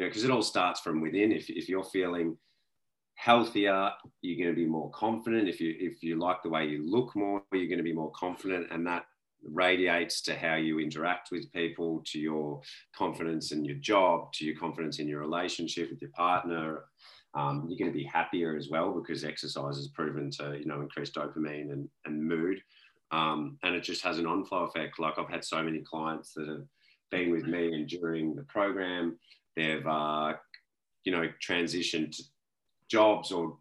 know, because it all starts from within. If, if you're feeling healthier, you're going to be more confident. If you if you like the way you look more, you're going to be more confident, and that radiates to how you interact with people, to your confidence in your job, to your confidence in your relationship with your partner. Um, you're going to be happier as well because exercise has proven to you know increase dopamine and, and mood. Um, and it just has an on-flow effect. Like I've had so many clients that have been with me and during the program, they've uh, you know transitioned jobs or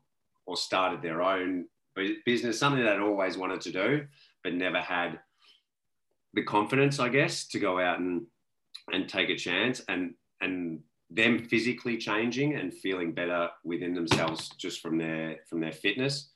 or started their own business, something they'd always wanted to do, but never had the confidence, I guess, to go out and and take a chance and and them physically changing and feeling better within themselves just from their from their fitness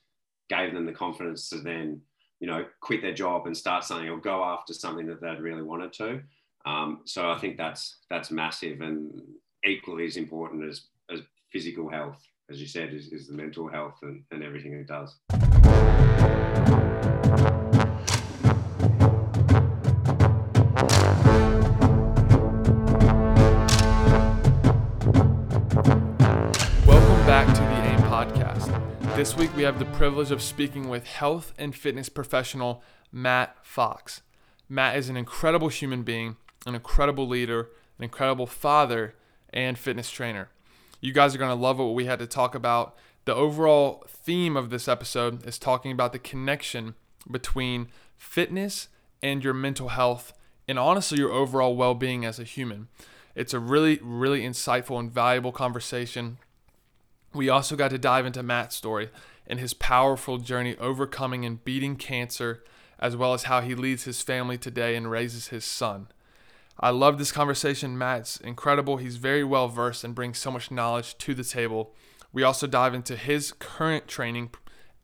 gave them the confidence to then you know quit their job and start something or go after something that they'd really wanted to. Um, so i think that's that's massive and equally as important as as physical health as you said is, is the mental health and, and everything it does Welcome back to the AIM podcast. This week, we have the privilege of speaking with health and fitness professional Matt Fox. Matt is an incredible human being, an incredible leader, an incredible father, and fitness trainer. You guys are going to love what we had to talk about. The overall theme of this episode is talking about the connection between fitness and your mental health, and honestly, your overall well being as a human. It's a really, really insightful and valuable conversation we also got to dive into Matt's story and his powerful journey overcoming and beating cancer, as well as how he leads his family today and raises his son. I love this conversation. Matt's incredible. He's very well versed and brings so much knowledge to the table. We also dive into his current training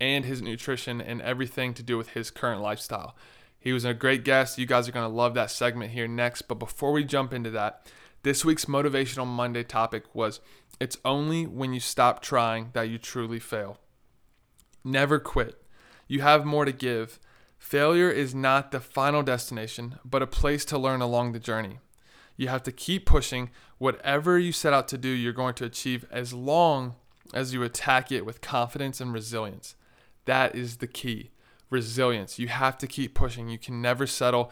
and his nutrition and everything to do with his current lifestyle. He was a great guest. You guys are going to love that segment here next. But before we jump into that, this week's Motivational Monday topic was It's only when you stop trying that you truly fail. Never quit. You have more to give. Failure is not the final destination, but a place to learn along the journey. You have to keep pushing. Whatever you set out to do, you're going to achieve as long as you attack it with confidence and resilience. That is the key. Resilience. You have to keep pushing. You can never settle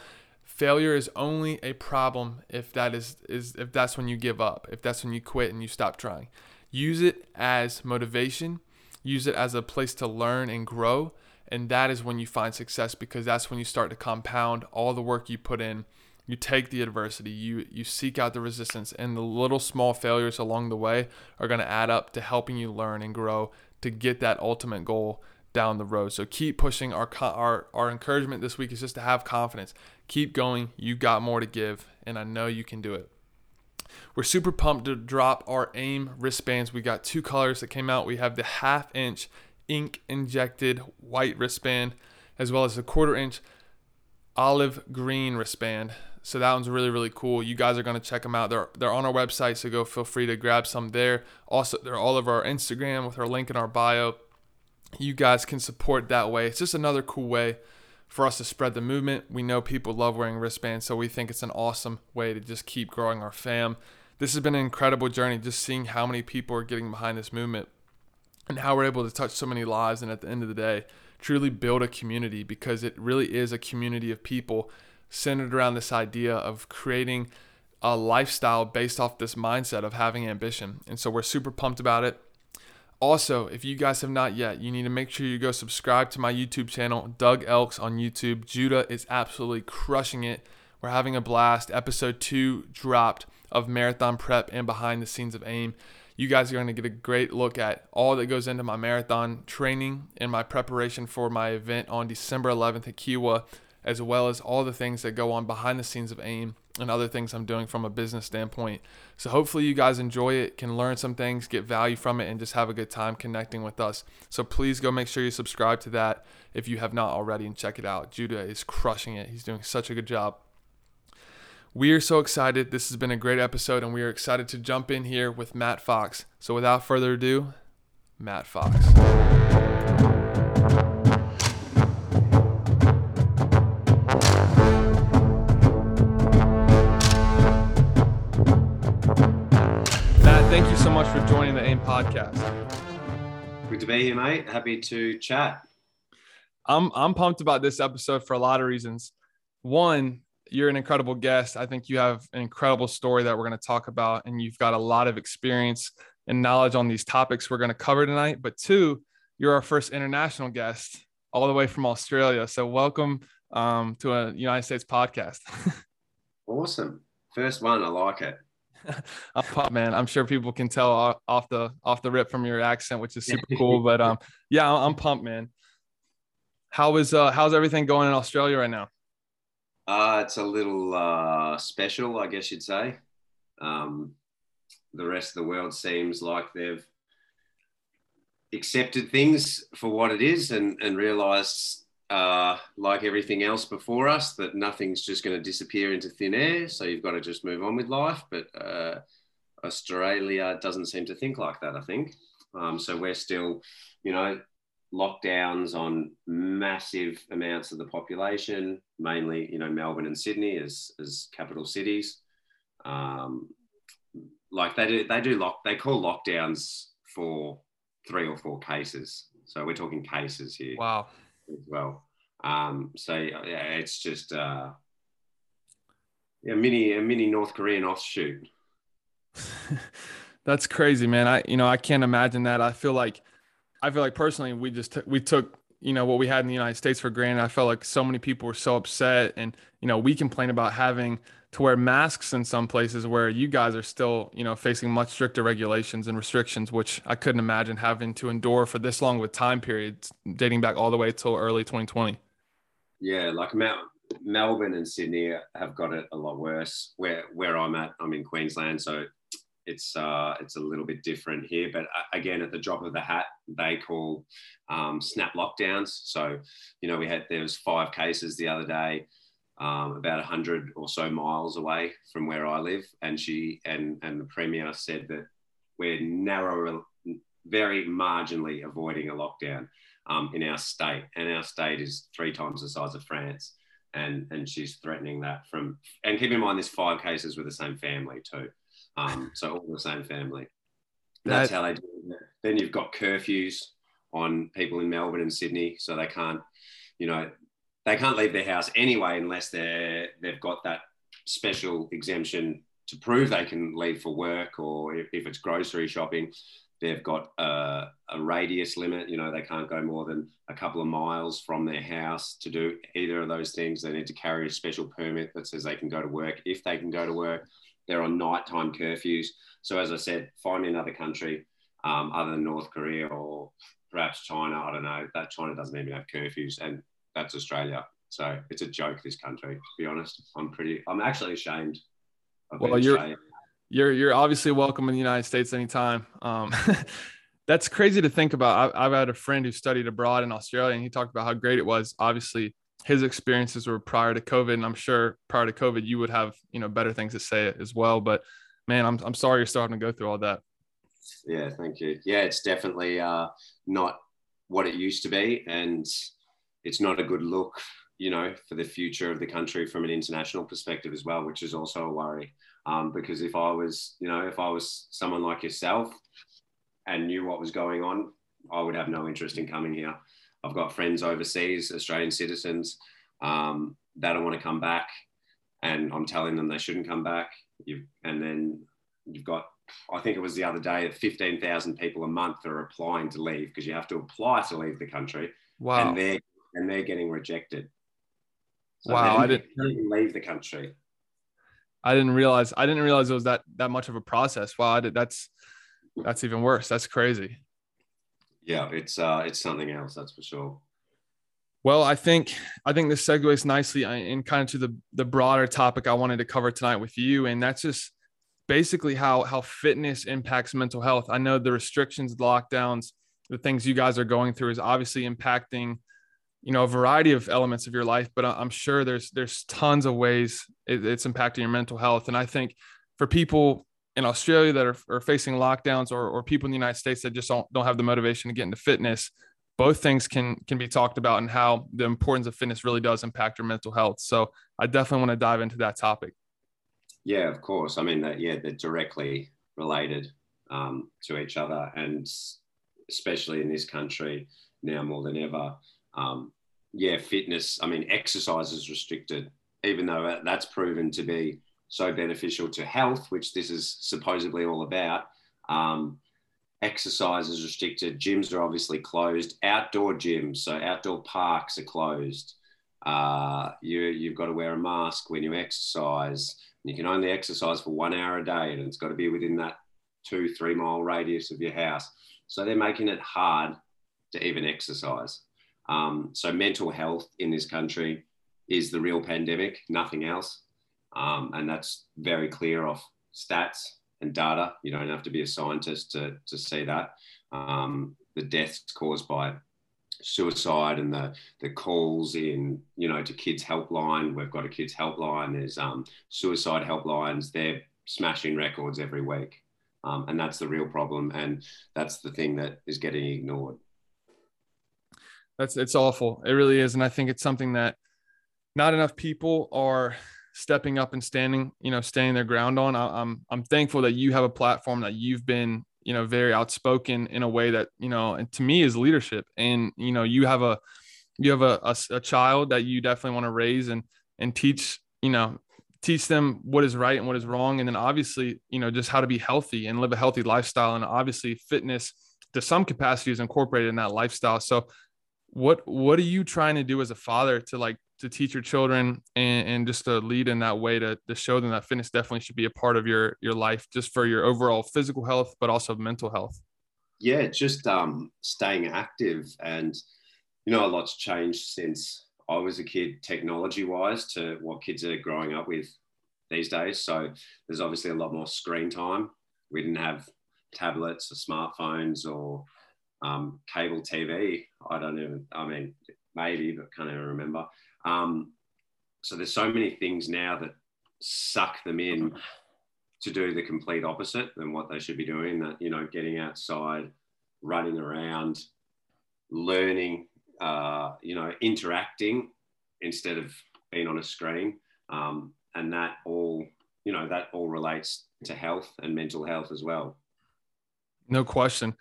failure is only a problem if that is, is if that's when you give up if that's when you quit and you stop trying use it as motivation use it as a place to learn and grow and that is when you find success because that's when you start to compound all the work you put in you take the adversity you you seek out the resistance and the little small failures along the way are going to add up to helping you learn and grow to get that ultimate goal down the road. So keep pushing. Our our our encouragement this week is just to have confidence. Keep going. You got more to give, and I know you can do it. We're super pumped to drop our AIM wristbands. We got two colors that came out. We have the half inch ink injected white wristband, as well as a quarter inch olive green wristband. So that one's really really cool. You guys are gonna check them out. They're they're on our website, so go feel free to grab some there. Also, they're all over our Instagram with our link in our bio you guys can support that way. It's just another cool way for us to spread the movement. We know people love wearing wristbands, so we think it's an awesome way to just keep growing our fam. This has been an incredible journey just seeing how many people are getting behind this movement and how we're able to touch so many lives and at the end of the day truly build a community because it really is a community of people centered around this idea of creating a lifestyle based off this mindset of having ambition. And so we're super pumped about it. Also, if you guys have not yet, you need to make sure you go subscribe to my YouTube channel, Doug Elks on YouTube. Judah is absolutely crushing it. We're having a blast. Episode two dropped of marathon prep and behind the scenes of AIM. You guys are going to get a great look at all that goes into my marathon training and my preparation for my event on December 11th at Kiawah, as well as all the things that go on behind the scenes of AIM and other things I'm doing from a business standpoint. So hopefully you guys enjoy it, can learn some things, get value from it, and just have a good time connecting with us. So please go make sure you subscribe to that if you have not already and check it out. Judah is crushing it. He's doing such a good job. We are so excited. This has been a great episode, and we are excited to jump in here with Matt Fox. So without further ado, Matt Fox. Matt, thank you so much for joining the AIM podcast. Good to be here, mate. Happy to chat. I'm I'm pumped about this episode for a lot of reasons. One, you're an incredible guest. I think you have an incredible story that we're going to talk about, and you've got a lot of experience and knowledge on these topics we're going to cover tonight. But two, you're our first international guest, all the way from Australia. So welcome um, to a United States podcast. awesome, first one. I like it. I'm pumped, man. I'm sure people can tell off the off the rip from your accent, which is super cool. But um, yeah, I'm pumped, man. How is uh how's everything going in Australia right now? Uh, it's a little uh, special, I guess you'd say. Um, the rest of the world seems like they've accepted things for what it is and, and realized, uh, like everything else before us, that nothing's just going to disappear into thin air. So you've got to just move on with life. But uh, Australia doesn't seem to think like that, I think. Um, so we're still, you know, lockdowns on massive amounts of the population, mainly you know Melbourne and Sydney as as capital cities. Um, like they do, they do lock. They call lockdowns for three or four cases. So we're talking cases here. Wow. As well. Um, so yeah, it's just uh, yeah, mini a mini North Korean offshoot. That's crazy, man. I you know I can't imagine that. I feel like I feel like personally, we just t- we took you know what we had in the United States for granted. I felt like so many people were so upset, and you know we complain about having to wear masks in some places where you guys are still you know facing much stricter regulations and restrictions, which I couldn't imagine having to endure for this long with time periods dating back all the way till early 2020. Yeah, like Mel- Melbourne and Sydney have got it a lot worse. Where where I'm at, I'm in Queensland, so it's uh, it's a little bit different here. But uh, again, at the drop of the hat, they call um, snap lockdowns. So, you know, we had there was five cases the other day, um, about hundred or so miles away from where I live, and she and and the premier said that we're narrow, very marginally avoiding a lockdown um, in our state, and our state is three times the size of France. And, and she's threatening that from and keep in mind there's five cases with the same family too um, so all the same family. That's how they do it. Then you've got curfews on people in Melbourne and Sydney, so they can't, you know, they can't leave their house anyway unless they're they've got that special exemption to prove they can leave for work or if, if it's grocery shopping they've got a, a, radius limit you know they can't go more than a couple of miles from their house to do either of those things they need to carry a special permit that says they can go to work if they can go to work they're on nighttime curfews. So as I said, find me another country um, other than North Korea or perhaps China. I don't know. That China doesn't even have curfews, and that's Australia. So it's a joke. This country, to be honest. I'm pretty. I'm actually ashamed. well, you're you're you're obviously welcome in the United States anytime. Um, that's crazy to think about. I've, I've had a friend who studied abroad in Australia, and he talked about how great it was. Obviously, his experiences were prior to COVID, and I'm sure prior to COVID you would have you know better things to say as well. But man, I'm I'm sorry you're having to go through all that. Yeah, thank you. Yeah, it's definitely uh, not what it used to be, and it's not a good look, you know, for the future of the country from an international perspective as well, which is also a worry. Um, because if I was, you know, if I was someone like yourself and knew what was going on, I would have no interest in coming here. I've got friends overseas, Australian citizens, um, that don't want to come back, and I'm telling them they shouldn't come back. You've, and then you've got, I think it was the other day, 15,000 people a month are applying to leave because you have to apply to leave the country. Wow. And they're, and they're getting rejected. So wow. I didn't even leave the country. I didn't realize, I didn't realize it was that, that much of a process. Wow. Did, that's, that's even worse. That's crazy yeah, it's uh, it's something else, that's for sure. Well, I think I think this segues nicely uh, in kind of to the the broader topic I wanted to cover tonight with you, and that's just basically how how fitness impacts mental health. I know the restrictions, the lockdowns, the things you guys are going through is obviously impacting, you know, a variety of elements of your life, but I'm sure there's there's tons of ways it's impacting your mental health, and I think for people in Australia that are, are facing lockdowns or, or people in the United States that just don't, don't have the motivation to get into fitness, both things can can be talked about and how the importance of fitness really does impact your mental health. So I definitely want to dive into that topic. Yeah, of course. I mean, that yeah, they're directly related. um, to each other, and especially in this country now more than ever. Um, yeah, fitness. I mean, exercise is restricted, even though that's proven to be so beneficial to health, which this is supposedly all about. Um, exercise is restricted. Gyms are obviously closed. Outdoor gyms, so outdoor parks are closed. Uh, you, you've got to wear a mask when you exercise. You can only exercise for one hour a day, and it's got to be within that two, three mile radius of your house. So they're making it hard to even exercise. Um, so mental health in this country is the real pandemic, nothing else. Um, and that's very clear off stats and data. You don't have to be a scientist to, to see that. Um, the deaths caused by suicide and the, the calls in, you know, to kids helpline. We've got a kids helpline. There's um, suicide helplines. They're smashing records every week. Um, and that's the real problem. And that's the thing that is getting ignored. That's it's awful. It really is. And I think it's something that not enough people are stepping up and standing, you know, standing their ground on. I, I'm I'm thankful that you have a platform that you've been, you know, very outspoken in a way that, you know, and to me is leadership. And, you know, you have a you have a, a, a child that you definitely want to raise and and teach, you know, teach them what is right and what is wrong. And then obviously, you know, just how to be healthy and live a healthy lifestyle. And obviously fitness to some capacity is incorporated in that lifestyle. So what what are you trying to do as a father to like to teach your children and, and just to lead in that way to, to show them that fitness definitely should be a part of your your life just for your overall physical health but also mental health. Yeah just um staying active and you know a lot's changed since i was a kid technology wise to what kids are growing up with these days. So there's obviously a lot more screen time. We didn't have tablets or smartphones or um, cable tv i don't even i mean maybe but can't even remember um, so there's so many things now that suck them in to do the complete opposite than what they should be doing. That you know, getting outside, running around, learning, uh, you know, interacting instead of being on a screen, um, and that all you know that all relates to health and mental health as well. No question.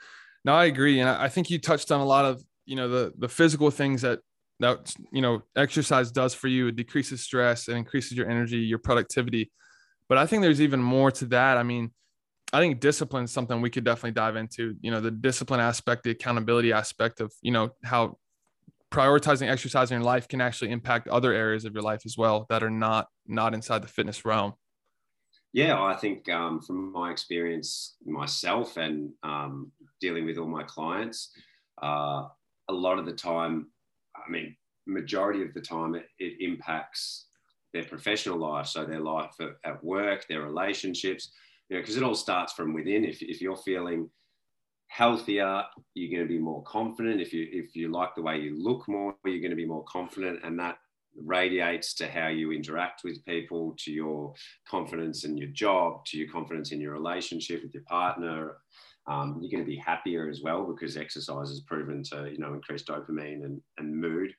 No, I agree, and I think you touched on a lot of you know the the physical things that that you know exercise does for you. It decreases stress and increases your energy your productivity. But i think there's even more to that. I mean i think discipline is something we could definitely dive into you know the discipline aspect the accountability aspect of you know how prioritizing exercise in your life can actually impact other areas of your life as well that are not not inside the fitness realm. Yeah i think um, from my experience myself and um, dealing with all my clients uh, a lot of the time I mean, majority of the time it, it impacts their professional life. So their life at, at work, their relationships, you know, because it all starts from within. If, if you're feeling healthier, you're going to be more confident. If you, if you like the way you look more, you're going to be more confident. And that radiates to how you interact with people, to your confidence in your job, to your confidence in your relationship with your partner, um, you're going to be happier as well because exercise has proven to you know increase dopamine and, and mood.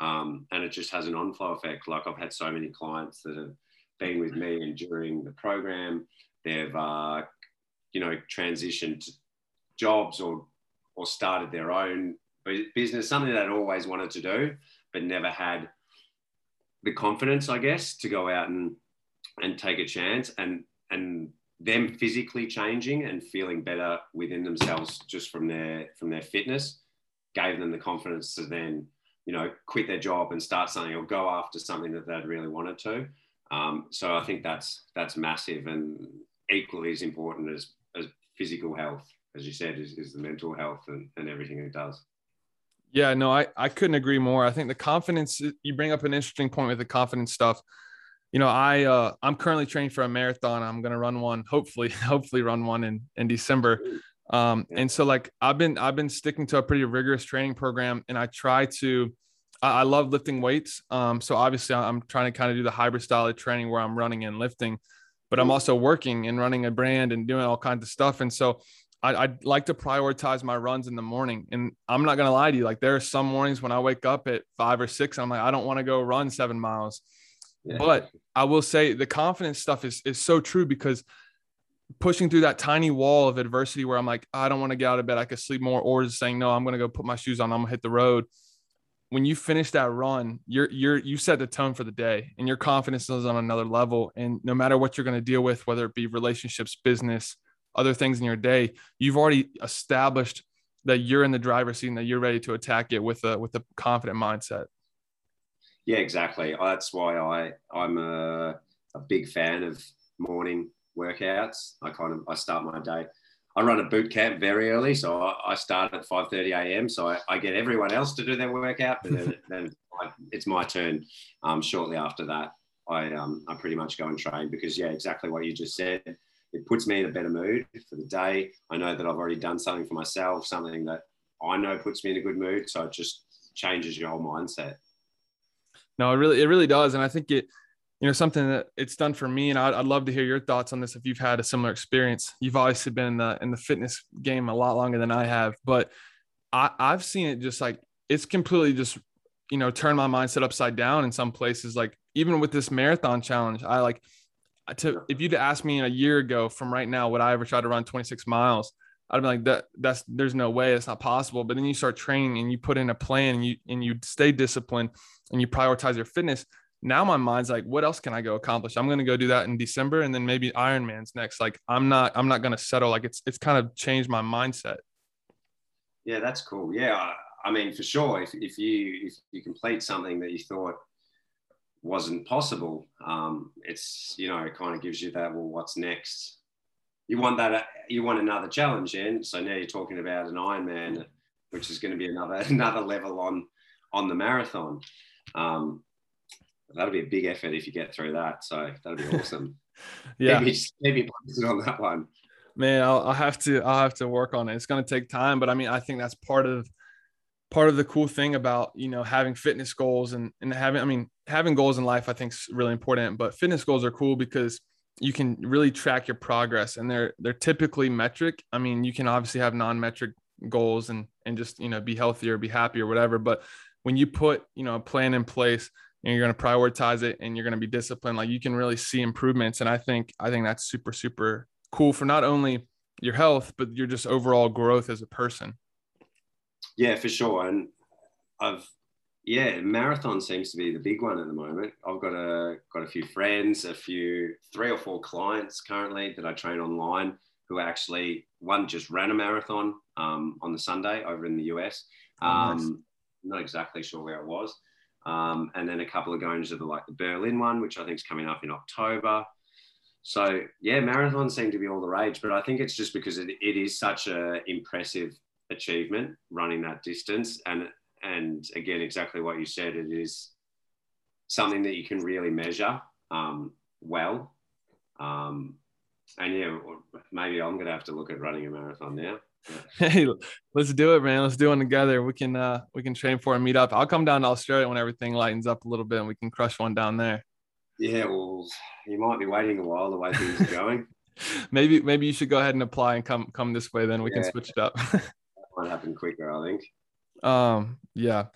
Um, and it just has an on-flow effect. Like i've had so many clients that have been with me and during the program they've uh, you know transitioned jobs or or started their own business something that always wanted to do but never had the confidence i guess to go out and and take a chance and and them physically changing and feeling better within themselves just from their from their fitness gave them the confidence to then you know quit their job and start something or go after something that they'd really wanted to. Um, so i think that's that's massive and equally as important as as physical health as you said is, is the mental health and, and everything it does yeah no I, I couldn't agree more i think the confidence you bring up an interesting point with the confidence stuff you know, I uh, I'm currently training for a marathon. I'm gonna run one, hopefully, hopefully run one in in December. Um, and so like I've been I've been sticking to a pretty rigorous training program, and I try to. I, I love lifting weights. Um, so obviously I'm trying to kind of do the hybrid style of training where I'm running and lifting, but I'm also working and running a brand and doing all kinds of stuff. And so I, I'd like to prioritize my runs in the morning. And I'm not gonna lie to you, like there are some mornings when I wake up at five or six, I'm like, I don't want to go run seven miles. Yeah. But I will say the confidence stuff is is so true because pushing through that tiny wall of adversity where I'm like, I don't want to get out of bed. I could sleep more, or just saying, no, I'm going to go put my shoes on. I'm going to hit the road. When you finish that run, you're, you're, you set the tone for the day and your confidence is on another level. And no matter what you're going to deal with, whether it be relationships, business, other things in your day, you've already established that you're in the driver's seat and that you're ready to attack it with a, with a confident mindset. Yeah, exactly. That's why I, I'm a, a big fan of morning workouts. I kind of I start my day. I run a boot camp very early, so I, I start at 5:30 a.m. So I, I, get everyone else to do their workout, and then, then I, it's my turn. Um, shortly after that, I um, I pretty much go and train because yeah, exactly what you just said. It puts me in a better mood for the day. I know that I've already done something for myself, something that I know puts me in a good mood. So it just changes your whole mindset. No, it really it really does, and I think it you know something that it's done for me and I'd, I'd, love to hear your thoughts on this if you've had a similar experience you've obviously been in the in the fitness game a lot longer than i have but i i've seen it just like it's completely just you know turn my mindset upside down in some places like even with this marathon challenge i like to if you'd asked me a year ago from right now would i ever try to run 26 miles? I'd be like that that's there's no way. It's not possible. But then you start training and you put in a plan and you and you stay disciplined and you prioritize your fitness. Now my mind's like what else can i go accomplish? I'm going to go do that in december and then maybe ironman's next. Like i'm not i'm not going to settle. Like it's it's kind of changed my mindset. Yeah that's cool. Yeah i, I mean for sure if, if you if you complete something that you thought wasn't possible um it's you know it kind of gives you that well what's next you want that you want another challenge and so now you're talking about an ironman which is going to be another another level on on the marathon um that'll be a big effort if you get through that. So that'll be awesome. yeah, maybe, maybe posted on that one. Man, I'll, I'll have to I'll have to work on it. It's going to take time, but I mean, I think that's part of part of the cool thing about you know having fitness goals and and having I mean having goals in life I think is really important. But fitness goals are cool because you can really track your progress and they're they're typically metric. I mean, you can obviously have non-metric goals and and just you know be healthier, be happy or whatever, but when you put you know a plan in place and you're going to prioritize it and you're going to be disciplined like you can really see improvements and i think i think that's super super cool for not only your health but your just overall growth as a person yeah for sure and i've yeah marathon seems to be the big one at the moment i've got a got a few friends a few three or four clients currently that i train online who actually one just ran a marathon um, on the sunday over in the us um, oh, nice. Um, not exactly sure where it was um, and then a couple of going to the like the Berlin one, which I think is coming up in October. So yeah, marathons seem to be all the rage, but I think it's just because it, it is such a impressive achievement running that distance, and and again, exactly what you said, it is something that you can really measure um, well. Um, and yeah, maybe I'm gonna have to look at running a marathon now. Hey, let's do it, man. Let's do it together. We can uh we can train for a meet up. I'll come down to Australia when everything lightens up a little bit and we can crush one down there. Yeah, well, you might be waiting a while the way things are going. maybe maybe you should go ahead and apply and come come this way. Then we yeah. can switch it up. that might happen quicker, I think. Um. Yeah.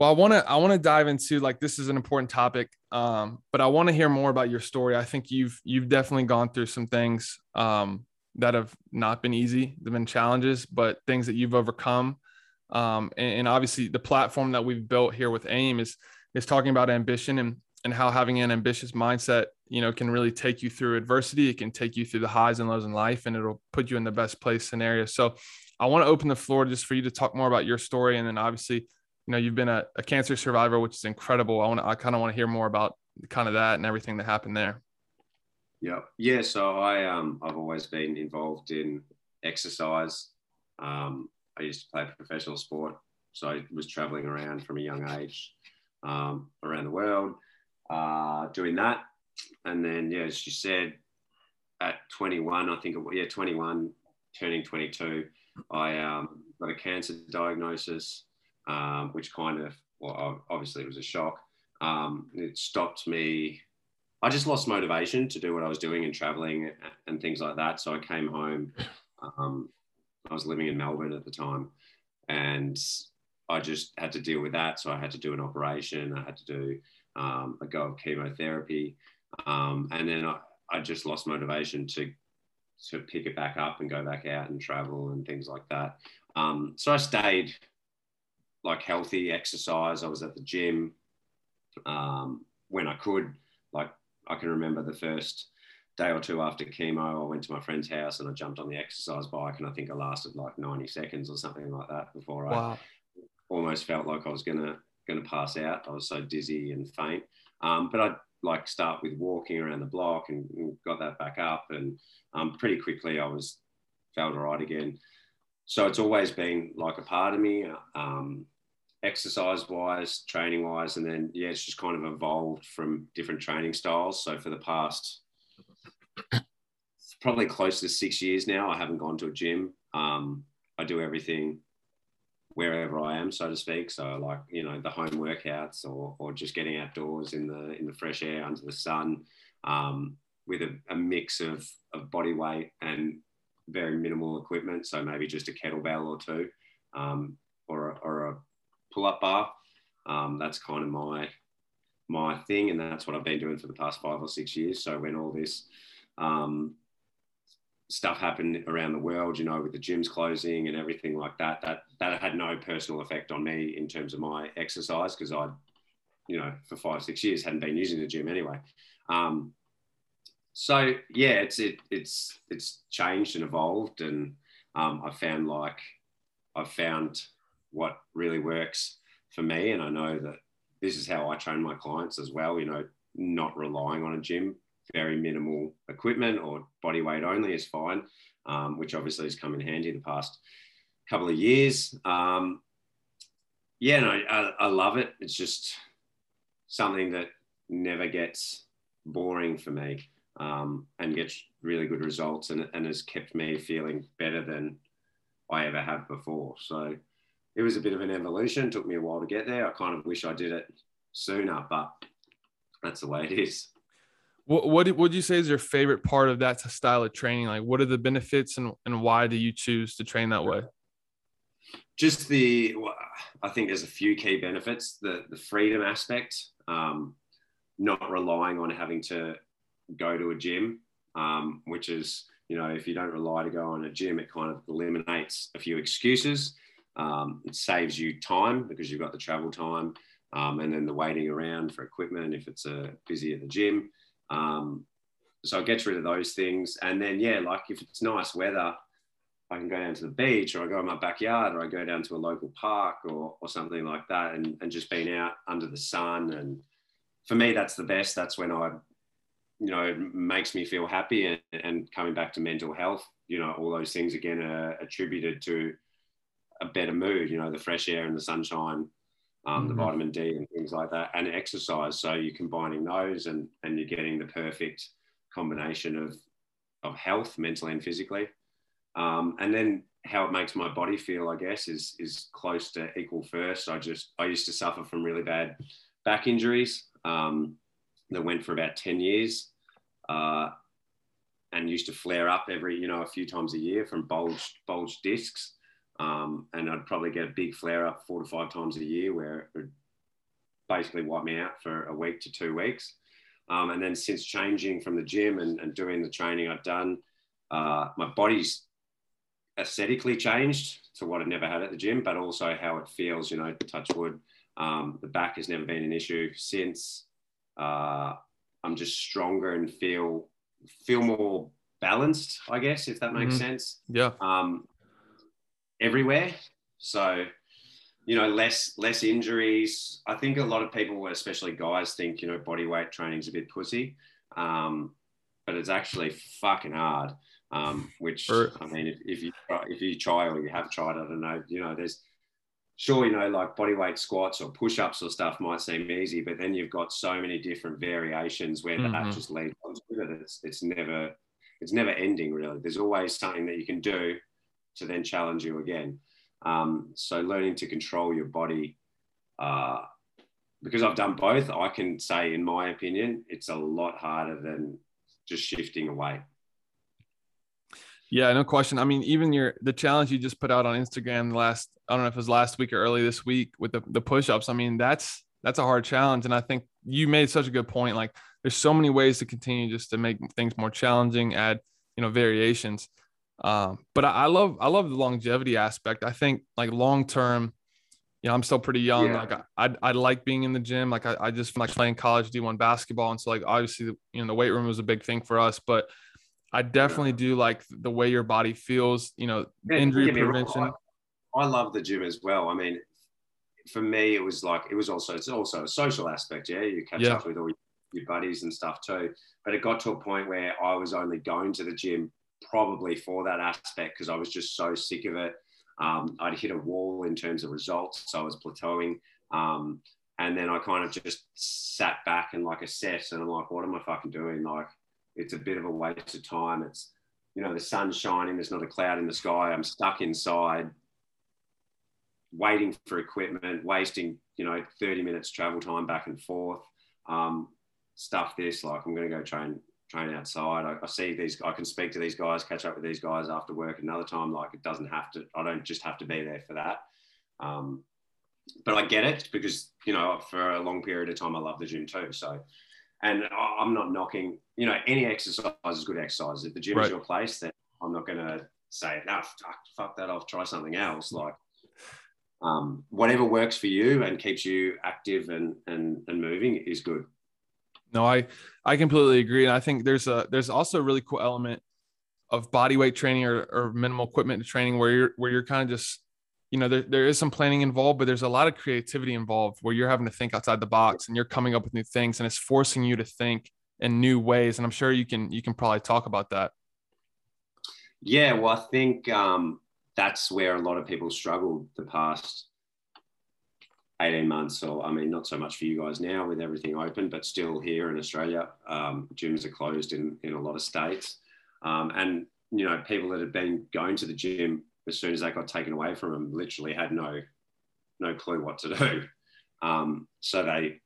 Well, I want to I want to dive into like this is an important topic. Um. But I want to hear more about your story. I think you've you've definitely gone through some things. Um that have not been easy. They've been challenges, but things that you've overcome. Um, and, and, obviously, the platform that we've built here with AIM is is talking about ambition and and how having an ambitious mindset, you know, can really take you through adversity. It can take you through the highs and lows in life, and it'll put you in the best place scenario. So, I want to open the floor just for you to talk more about your story, and then obviously, you know, you've been a, a cancer survivor, which is incredible. I want to, I kind of want to hear more about kind of that and everything that happened there. Yeah, yeah. So I um I've always been involved in exercise. Um, I used to play professional sport, so I was traveling around from a young age um, around the world uh, doing that. And then, yeah, as you said, at 21, I think, yeah, 21, turning 22, I um, got a cancer diagnosis, um, which kind of, well, obviously it was a shock. Um, it stopped me I just lost motivation to do what I was doing and traveling and things like that. So I came home. Um, I was living in Melbourne at the time, and I just had to deal with that. So I had to do an operation. I had to do um, a go of chemotherapy, um, and then I, I just lost motivation to to pick it back up and go back out and travel and things like that. Um, so I stayed like healthy, exercise. I was at the gym um, when I could. Like I can remember the first day or two after chemo, I went to my friend's house and I jumped on the exercise bike, and I think I lasted like 90 seconds or something like that before wow. I almost felt like I was gonna gonna pass out. I was so dizzy and faint. Um, but I like start with walking around the block and, got that back up, and um, pretty quickly I was felt all right again. So it's always been like a part of me. Um, exercise wise, training wise, and then yeah, it's just kind of evolved from different training styles. So for the past probably close to six years now, I haven't gone to a gym. Um, I do everything wherever I am, so to speak. So like you know the home workouts or or just getting outdoors in the in the fresh air under the sun um, with a, a mix of of body weight and very minimal equipment. So maybe just a kettlebell or two um, or a, or a pull up bar. Um, that's kind of my my thing, and that's what I've been doing for the past five or six years. So when all this um, stuff happened around the world, you know, with the gyms closing and everything like that, that that had no personal effect on me in terms of my exercise because I, you know, for five six years hadn't been using the gym anyway. Um, so yeah, it's it it's it's changed and evolved, and um, I found like I've found what really works for me, and I know that this is how I train my clients as well. You know, not relying on a gym, very minimal equipment or body weight only is fine, um, which obviously has come in handy the past couple of years. Um, yeah, no, I, I love it. It's just something that never gets boring for me um, and gets really good results and, and has kept me feeling better than I ever have before. So it was a bit of an evolution. It took me a while to get there. I kind of wish I did it sooner, but that's the way it is. What what would you say is your favorite part of that style of training? Like, what are the benefits and and why do you choose to train that way? Just the, I think there's a few key benefits. The the freedom aspect, um, not relying on having to go to a gym, um, which is you know if you don't rely to go on a gym, it kind of eliminates a few excuses. Um, it saves you time because you've got the travel time um, and then the waiting around for equipment if it's uh, busy at the gym. Um, so it gets rid of those things. And then, yeah, like if it's nice weather, I can go down to the beach or I go in my backyard or I go down to a local park or, or something like that and, and just being out under the sun. And for me, that's the best. That's when I, you know, makes me feel happy and, and coming back to mental health, you know, all those things again are attributed to a better mood, you know, the fresh air and the sunshine, um, mm-hmm. the vitamin D and things like that, and exercise. So you're combining those and, and you're getting the perfect combination of, of health, mentally and physically. Um, and then how it makes my body feel, I guess, is, is close to equal first. I just, I used to suffer from really bad back injuries um, that went for about 10 years. Uh, and used to flare up every, you know, a few times a year from bulged, bulged discs. Um, and I'd probably get a big flare up four to five times a year where it would basically wipe me out for a week to two weeks. Um, and then since changing from the gym and, and doing the training I've done, uh, my body's aesthetically changed to what I've never had at the gym, but also how it feels, you know, touch wood. Um, the back has never been an issue since. Uh, I'm just stronger and feel feel more balanced, I guess, if that makes mm-hmm. sense. Yeah. Um, everywhere. So, you know, less less injuries. I think a lot of people, especially guys, think you know body weight training is a bit pussy, um, but it's actually fucking hard. Um, which I mean, if, if you if you try or you have tried, I don't know. You know, there's sure you know like body weight squats or push-ups or stuff might seem easy, but then you've got so many different variations where mm-hmm. that just leads on to it. It's it's never it's never ending really. There's always something that you can do to then challenge you again. Um, so learning to control your body, uh, because I've done both, I can say, in my opinion, it's a lot harder than just shifting away. Yeah, no question. I mean, even your the challenge you just put out on Instagram last I don't know if it was last week or early this week with the, the push-ups. I mean, that's that's a hard challenge. And I think you made such a good point. Like there's so many ways to continue just to make things more challenging, add you know variations. Um, but I, I love I love the longevity aspect. I think like long term, you know, I'm still pretty young. Yeah. Like I, I, I like being in the gym. Like I, I just like playing college D1 basketball, and so like obviously you know the weight room was a big thing for us, but I definitely do like the way your body feels. You know, yeah, injury prevention. I, I love the gym as well. I mean, for me, it was like it was also it's also a social aspect. Yeah, you catch yeah. up with all your buddies and stuff too. But it got to a point where I was only going to the gym probably for that aspect because I was just so sick of it. Um, I'd hit a wall in terms of results, so I was plateauing. Um, and then I kind of just sat back and like assessed, and I'm like, what am I fucking doing? Like, it's a bit of a waste of time. It's, you know, the sun's shining, there's not a cloud in the sky. I'm stuck inside, waiting for equipment, wasting, you know, 30 minutes travel time back and forth. Um, stuff this, like, I'm going to go train train outside. I, I, see these, I can speak to these guys, catch up with these guys after work another time. Like it doesn't have to, I don't just have to be there for that. Um, but I get it because, you know, for a long period of time, I love the gym too. So, and I'm not knocking, you know, any exercise is good exercise. If the gym right. is your place, then I'm not going to say, no, fuck, fuck that off, try something else. Like, um, whatever works for you and keeps you active and, and, and moving is good. No, I I completely agree, and I think there's a there's also a really cool element of body weight training or, or minimal equipment training where you're where you're kind of just you know there, there is some planning involved but there's a lot of creativity involved where you're having to think outside the box and you're coming up with new things and it's forcing you to think in new ways. And i'm sure you can you can probably talk about that. Yeah well i think um, that's where a lot of people struggled the past 18 months, or I mean, not so much for you guys now with everything open, but still here in Australia, um, gyms are closed in, in a lot of states. Um, and, you know, people that had been going to the gym as soon as that got taken away from them literally had no, no clue what to do. Um, so they,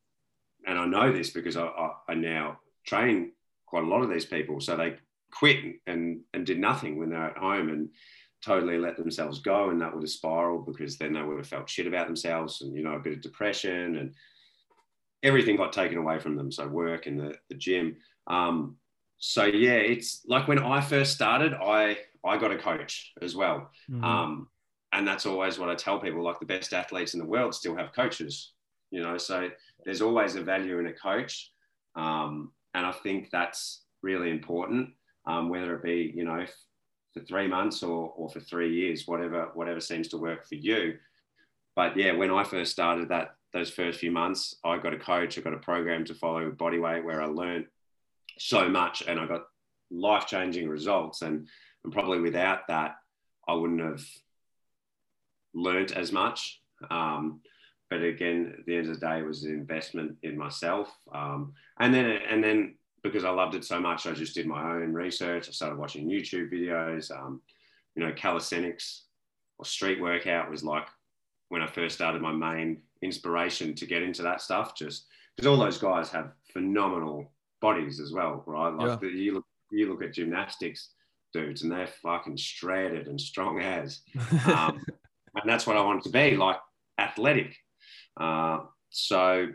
and I know this because I, I, I now train quite a lot of these people. So they quit and, and did nothing when they're at home. And, totally let themselves go and that would have spiraled because then they would have felt shit about themselves and you know a bit of depression and everything got taken away from them. So work and the, the gym. Um, so yeah it's like when i first started i i got a coach as well. Mm-hmm. um, and that's always what i tell people like the best athletes in the world still have coaches you know so there's always a value in a coach. Um, and i think that's really important um, whether it be you know for three months or, or for three years, whatever whatever seems to work for you. But yeah, when I first started that those first few months, I got a coach, I got a program to follow Bodyweight where I learned so much and I got life changing results. And, and probably without that, I wouldn't have learned as much. Um, but again, at the end of the day, it was an investment in myself. Um, and then, and then because I loved it so much, I just did my own research. I started watching YouTube videos. Um, you know, calisthenics or street workout was like when I first started my main inspiration to get into that stuff. Just because all those guys have phenomenal bodies as well, right? Like yeah. the, you look, you look at gymnastics dudes, and they're fucking shredded and strong as. Um, and that's what I wanted to be, like athletic. Uh, so,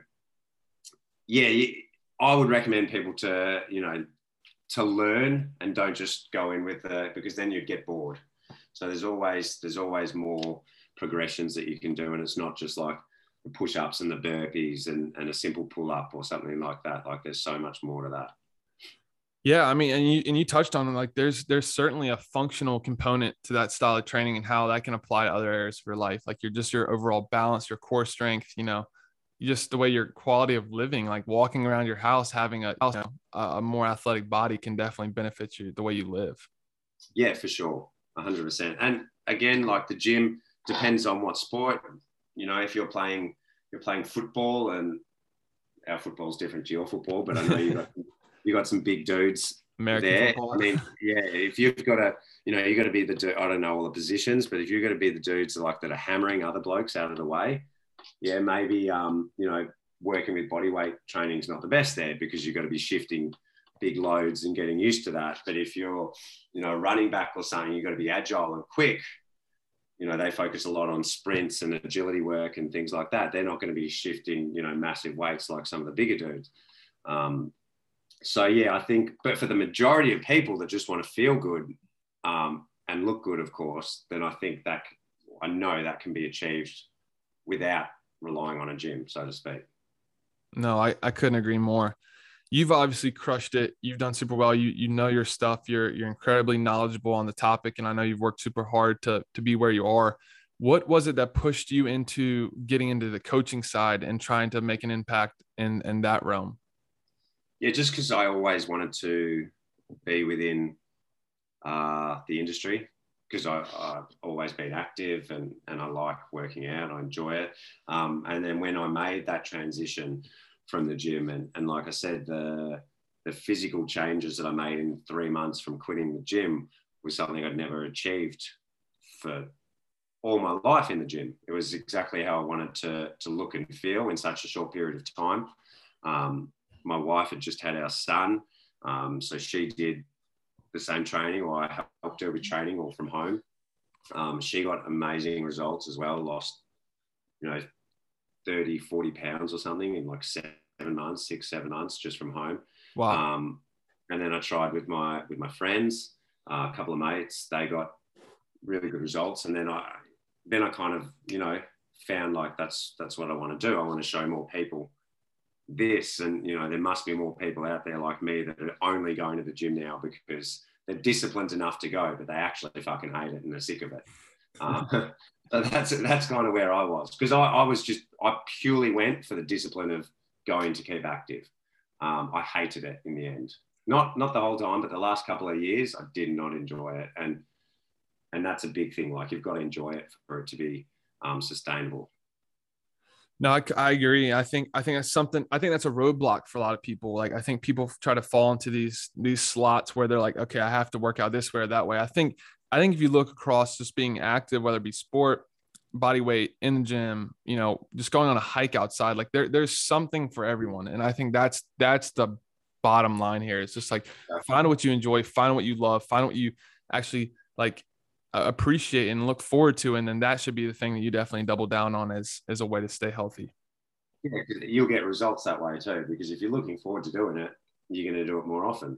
yeah. You, I would recommend people to, you know, to learn and don't just go in with the because then you get bored. So there's always there's always more progressions that you can do, and it's not just like the push-ups and the burpees and, and a simple pull-up or something like that. Like there's so much more to that. Yeah, I mean, and you and you touched on like there's there's certainly a functional component to that style of training and how that can apply to other areas of your life, like your just your overall balance, your core strength, you know, just the way your quality of living, like walking around your house, having a, you know, a more athletic body can definitely benefit you the way you live. Yeah, for sure. hundred percent. And again, like the gym depends on what sport, you know, if you're playing, you're playing football and our football is different to your football, but I know you got, you got some big dudes American there. Football. I mean, yeah, if you've got to, you know, you got to be the, I don't know all the positions, but if you're going to be the dudes like that are hammering other blokes out of the way, yeah, maybe um, you know working with body weight training is not the best there because you've got to be shifting big loads and getting used to that. But if you're you know running back or something, you've got to be agile and quick. You know, they focus a lot on sprints and agility work and things like that. They're not going to be shifting, you know, massive weights like some of the bigger dudes. Um, so yeah, I think, but for the majority of people that just want to feel good um, and look good, of course, then I think that I know that can be achieved without relying on a gym, so to speak. No, I, I couldn't agree more. You've obviously crushed it. You've done super well. You you know your stuff. You're you're incredibly knowledgeable on the topic, and I know you've worked super hard to to be where you are. What was it that pushed you into getting into the coaching side and trying to make an impact in in that realm? Yeah, just because I always wanted to be within uh, the industry because I've always been active and, and I like working out. I enjoy it. Um, and then when I made that transition from the gym, and, and like I said, the, the physical changes that I made in three months from quitting the gym was something I'd never achieved for all my life in the gym. It was exactly how I wanted to, to look and feel in such a short period of time. Um, my wife had just had our son. Um, so she did the same training or I helped her with training or from home. Um, she got amazing results as well, lost, you know, 30, 40 pounds or something in like seven months, six, seven months just from home. Wow. Um, and then I tried with my, with my friends, uh, a couple of mates, they got really good results. And then I, then I kind of, you know, found like that's, that's what I want to do. I want to show more people this and you know there must be more people out there like me that are only going to the gym now because they're disciplined enough to go but they actually fucking hate it and they're sick of it. Uh, so that's that's kind of where i was because I, I, was just i purely went for the discipline of going to keep active. Um, i hated it in the end. Not not the whole time but the last couple of years i did not enjoy it. And and that's a big thing like you've got to enjoy it for it to be um, sustainable no, I, I, agree. I think I think that's something. I think that's a roadblock for a lot of people. Like I think people try to fall into these these slots where they're like, okay, I have to work out this way or that way. I think I think if you look across just being active, whether it be sport, body weight in the gym, you know, just going on a hike outside, like there there's something for everyone. And I think that's that's the bottom line here. It's just like find what you enjoy, find what you love, find what you actually like appreciate and look forward to and then that should be the thing that you definitely double down on as as a way to stay healthy. Yeah you'll get results that way too because if you're looking forward to doing it you're going to do it more often.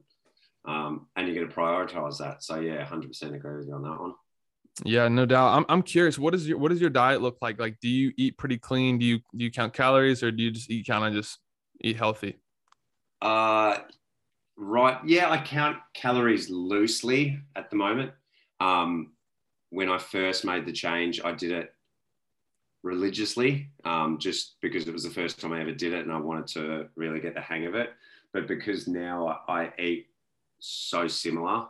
Um, and you're going to prioritize that. So yeah 100% agree with you on that one. Yeah no doubt. I'm, I'm curious what is your what does your diet look like? Like do you eat pretty clean? Do you do you count calories or do you just eat kind of just eat healthy? Uh right yeah i count calories loosely at the moment. Um when I first made the change, I did it religiously, um, just because it was the first time I ever did it and I wanted to really get the hang of it. But because now I, eat so similar,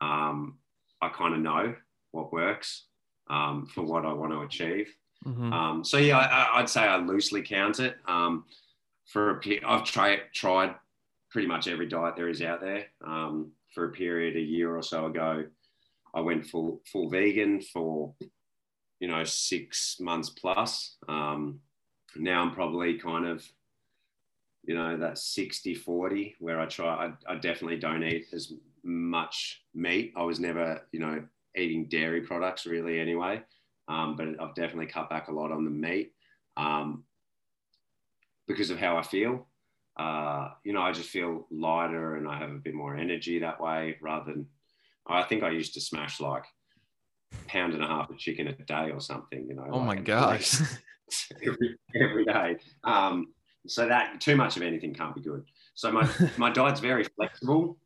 um, I kind of know what works um, for what I want to achieve. Mm-hmm. Um, so yeah, I, would say I loosely count it. Um, for a, I've tried tried pretty much every diet there is out there. Um, for a period a year or so ago, I went full full vegan for you know six months plus. Um, now I'm probably kind of you know that 60 40 where I try I, I definitely don't eat as much meat. I was never you know eating dairy products really anyway, um, but I've definitely cut back a lot on the meat um, because of how I feel. Uh, you know, I just feel lighter and I have a bit more energy that way rather than I think I used to smash like pound and a half of chicken a day or something, you know. Oh like my gosh. every, every day. Um, so that too much of anything can't be good. So my, my diet's very flexible.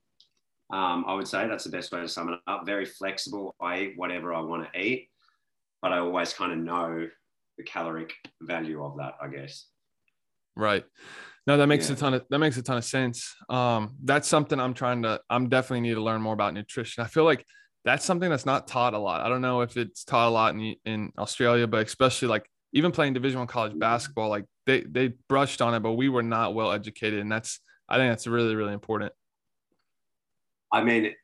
Um, I would say that's the best way to sum it up. Very flexible. I eat whatever I want to eat, but I always kind of know the caloric value of that, I guess. Right. No, that makes yeah. a ton of that makes a ton of sense. Um, that's something I'm trying to. I'm definitely need to learn more about nutrition. I feel like that's something that's not taught a lot. I don't know if it's taught a lot in in Australia, but especially like even playing Division One college basketball, like they they brushed on it, but we were not well educated, and that's I think that's really really important. I mean,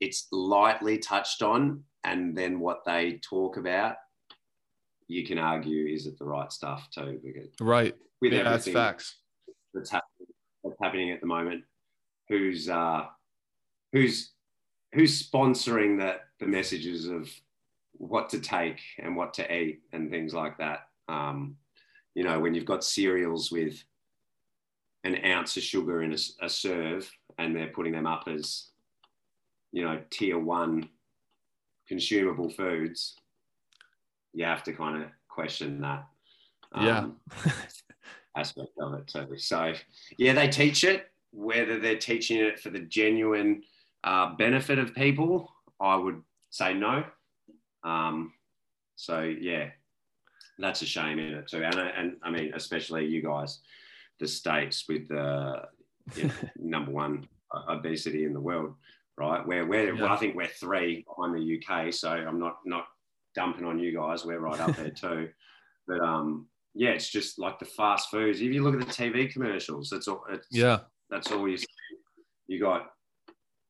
it's lightly touched on, and then what they talk about, you can argue is it the right stuff too? Because right, with yeah, that's facts that's happening, that's happening at the moment, who's uh, who's who's sponsoring that the messages of what to take and what to eat and things like that. Um, you know, when you've got cereals with an ounce of sugar in a, a serve and they're putting them up as, you know, tier one consumable foods, you have to kind of question that. Um, yeah. aspect of it too. So, yeah, they teach it. Whether they're teaching it for the genuine uh, benefit of people, I would say no. Um, so, yeah, that's a shame in it too. And, and I mean, especially you guys, the states with the you know, number one obesity in the world, right? Where we're, yeah. well, I think we're three behind the UK. So I'm not not dumping on you guys. We're right up there too. But um, yeah, it's just like the fast foods. If you look at the TV commercials, that's all. yeah, that's all you see. You got,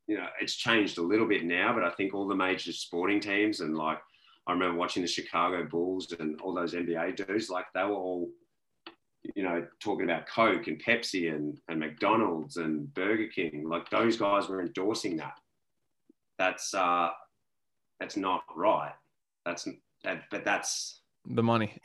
you know, it's changed a little bit now, but I think all the major sporting teams and like I remember watching the Chicago Bulls and all those NBA dudes, like they were all, you know, talking about Coke and Pepsi and, and McDonald's and Burger King. Like those guys were endorsing that. That's uh that's not right. That's that but that's the money.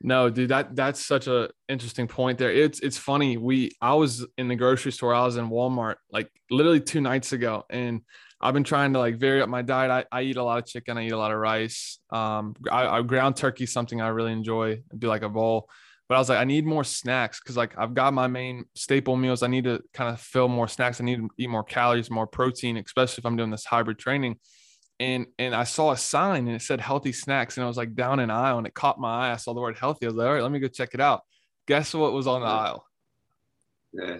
No, dude, that that's such a interesting point there. It's it's funny. We I was in the grocery store, I was in Walmart like literally two nights ago, and I've been trying to like vary up my diet. I, I eat a lot of chicken. I eat a lot of rice. Um, I, I ground turkey something I really enjoy. I do like a bowl, but I was like, I need more snacks because like I've got my main staple meals. I need to kind of fill more snacks. I need to eat more calories, more protein, especially if I'm doing this hybrid training. And and I saw a sign and it said healthy snacks, and I was like down an aisle and it caught my eye. I saw the word healthy. I was like, all right, let me go check it out. Guess what was on the aisle? Yeah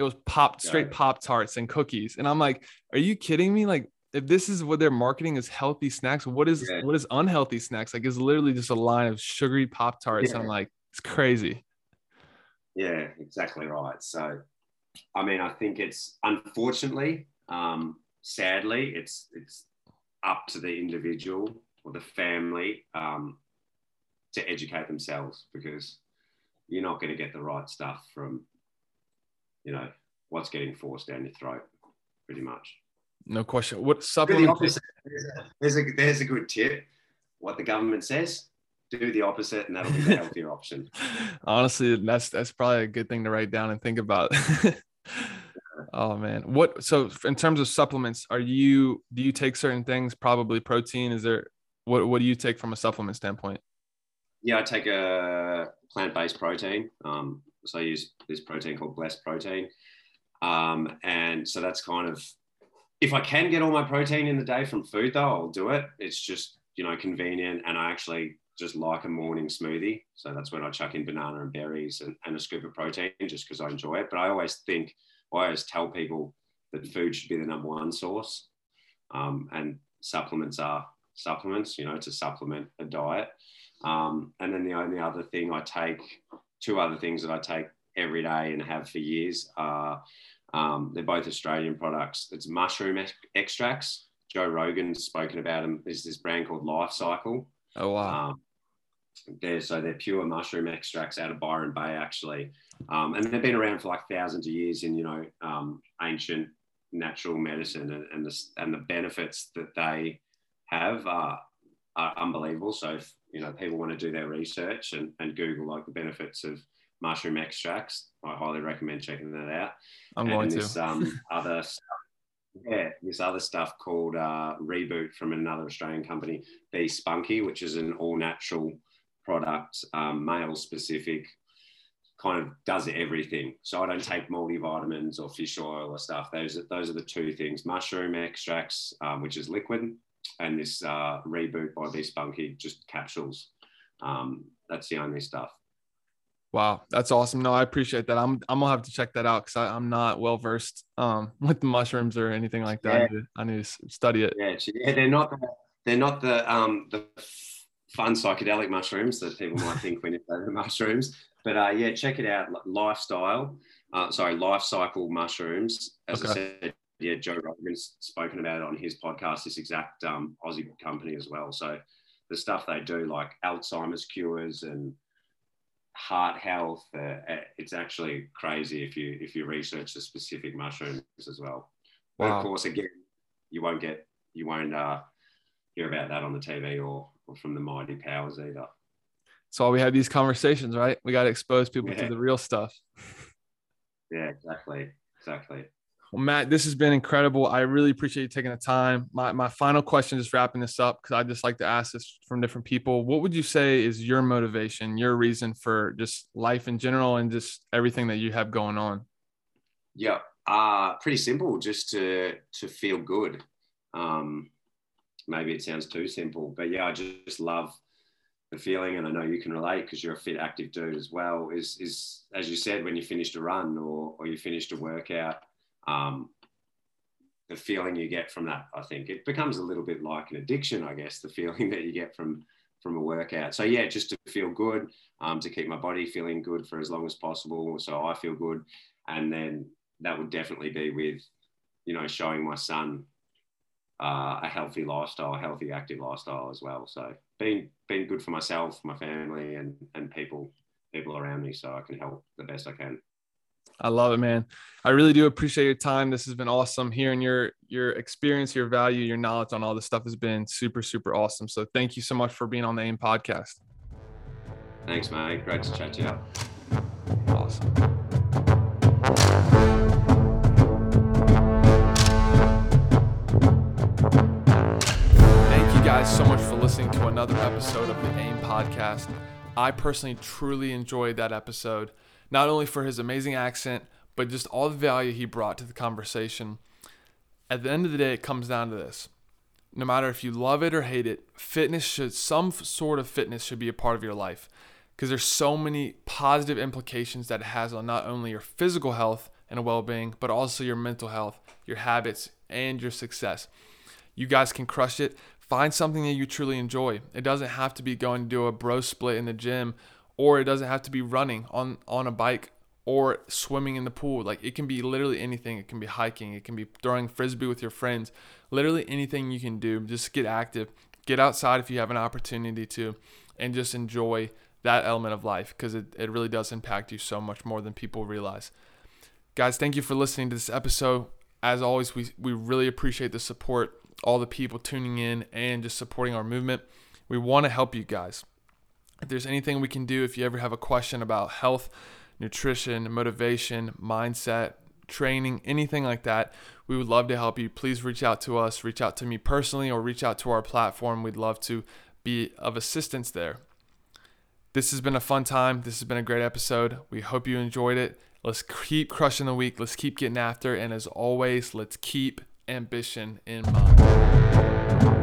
it was pop straight pop tarts and cookies and i'm like are you kidding me like if this is what they're marketing as healthy snacks what is yeah. what is unhealthy snacks like it's literally just a line of sugary pop tarts yeah. i'm like it's crazy yeah exactly right so i mean i think it's unfortunately um sadly it's it's up to the individual or the family um to educate themselves because you're not going to get the right stuff from you know what's getting forced down your throat, pretty much. No question. What supplement? The there's a there's a good tip. What the government says, do the opposite, and that'll be the healthier option. Honestly, that's that's probably a good thing to write down and think about. oh man, what? So in terms of supplements, are you do you take certain things? Probably protein. Is there what what do you take from a supplement standpoint? Yeah, I take a plant based protein. Um, so I use this protein called Blessed Protein. Um, and so that's kind of, if I can get all my protein in the day from food though, I'll do it. It's just, you know, convenient. And I actually just like a morning smoothie. So that's when I chuck in banana and berries and, and a scoop of protein just because I enjoy it. But I always think, I always tell people that food should be the number one source. Um, and supplements are supplements, you know, to supplement a diet. Um, and then the only other thing I take two other things that I take every day and have for years are um, they're both Australian products. It's mushroom ex- extracts. Joe Rogan's spoken about them. There's this brand called Life Cykel. Oh wow. Um, they're, so they're pure mushroom extracts out of Byron Bay, actually, um, and they've been around for like thousands of years in you know um, ancient natural medicine, and, and the and the benefits that they have are, are unbelievable. So if, you know people want to do their research and, and Google like the benefits of mushroom extracts, I highly recommend checking that out. I'm and going this, to. Um, other stuff, yeah, this other stuff called uh, Reboot from another Australian company, Be Spunky, which is an all natural product, um, male specific, kind of does everything. So I don't take multivitamins or fish oil or stuff. Those are, those are the two things: mushroom extracts, um, which is liquid, and this uh, reboot by Be Spunky, just capsules. Um, that's the only stuff. Wow, that's awesome. No, I appreciate that. I'm I'm gonna have to check that out because I'm not well versed um, with the mushrooms or anything like that. Yeah. I, need to, I, need to, study it. Yeah, yeah, they're not they're not the um the fun psychedelic mushrooms that people might think when you say the mushrooms. But uh, yeah, check it out. Lifestyle, uh, sorry, Life Cykel mushrooms. As okay. I said, yeah, Joe Rogan's spoken about it on his podcast, this exact um, Aussie company as well. So the stuff they do, like Alzheimer's cures and heart health, uh, uh, it's actually crazy if you if you research the specific mushrooms as well. Wow. But of course, again, you won't get you won't uh, hear about that on the TV or, or from the mighty powers either. That's why we have these conversations, right? We got to expose people yeah. to the real stuff. Yeah, exactly. Exactly. Well, Matt, this has been incredible. I really appreciate you taking the time. My, my final question, just wrapping this up, because I just like to ask this from different people. What would you say is your motivation, your reason for just life in general and just everything that you have going on? Yeah, uh, pretty simple, just to to feel good. Um, maybe it sounds too simple, but yeah, I just, just love the feeling, and I know you can relate because you're a fit, active dude as well. Is is as you said when you finished a run or or you finished a workout um, the feeling you get from that, I think it becomes a little bit like an addiction, I guess, the feeling that you get from from a workout. So yeah, just to feel good, um, to keep my body feeling good for as long as possible, so I feel good, and then that would definitely be with, you know, showing my son uh, a healthy lifestyle, a healthy active lifestyle as well. So being being good for myself, my family, and and people people around me, so I can help the best I can. I love it, man. I really do appreciate your time. This has been awesome. Hearing your your experience, your value, your knowledge on all this stuff has been super, super awesome. So thank you so much for being on the AIM podcast. Thanks, mate. Great to chat to you. Awesome. So much for listening to another episode of the AIM podcast. I personally truly enjoyed that episode not only for his amazing accent, but just all the value he brought to the conversation. At the end of the day, it comes down to this. No matter if you love it or hate it, fitness should, some sort of fitness should be a part of your life because there's so many positive implications that it has on not only your physical health and well being, but also your mental health, your habits, and your success. You guys can crush it. Find something that you truly enjoy. It doesn't have to be going to do a bro split in the gym or it doesn't have to be running on on a bike or swimming in the pool. Like it can be literally anything. It can be hiking, it can be throwing frisbee with your friends. Literally anything you can do. Just get active. Get outside if you have an opportunity to and just enjoy that element of life because it, it really does impact you so much more than people realize. Guys, thank you for listening to this episode. As always, we, we really appreciate the support, all the people tuning in and just supporting our movement. We want to help you guys. If there's anything we can do, if you ever have a question about health, nutrition, motivation, mindset, training, anything like that, we would love to help you. Please reach out to us, reach out to me personally, or reach out to our platform. We'd love to be of assistance there. This has been a fun time. This has been a great episode. We hope you enjoyed it. Let's keep crushing the week. Let's keep getting after. And as always, let's keep ambition in mind.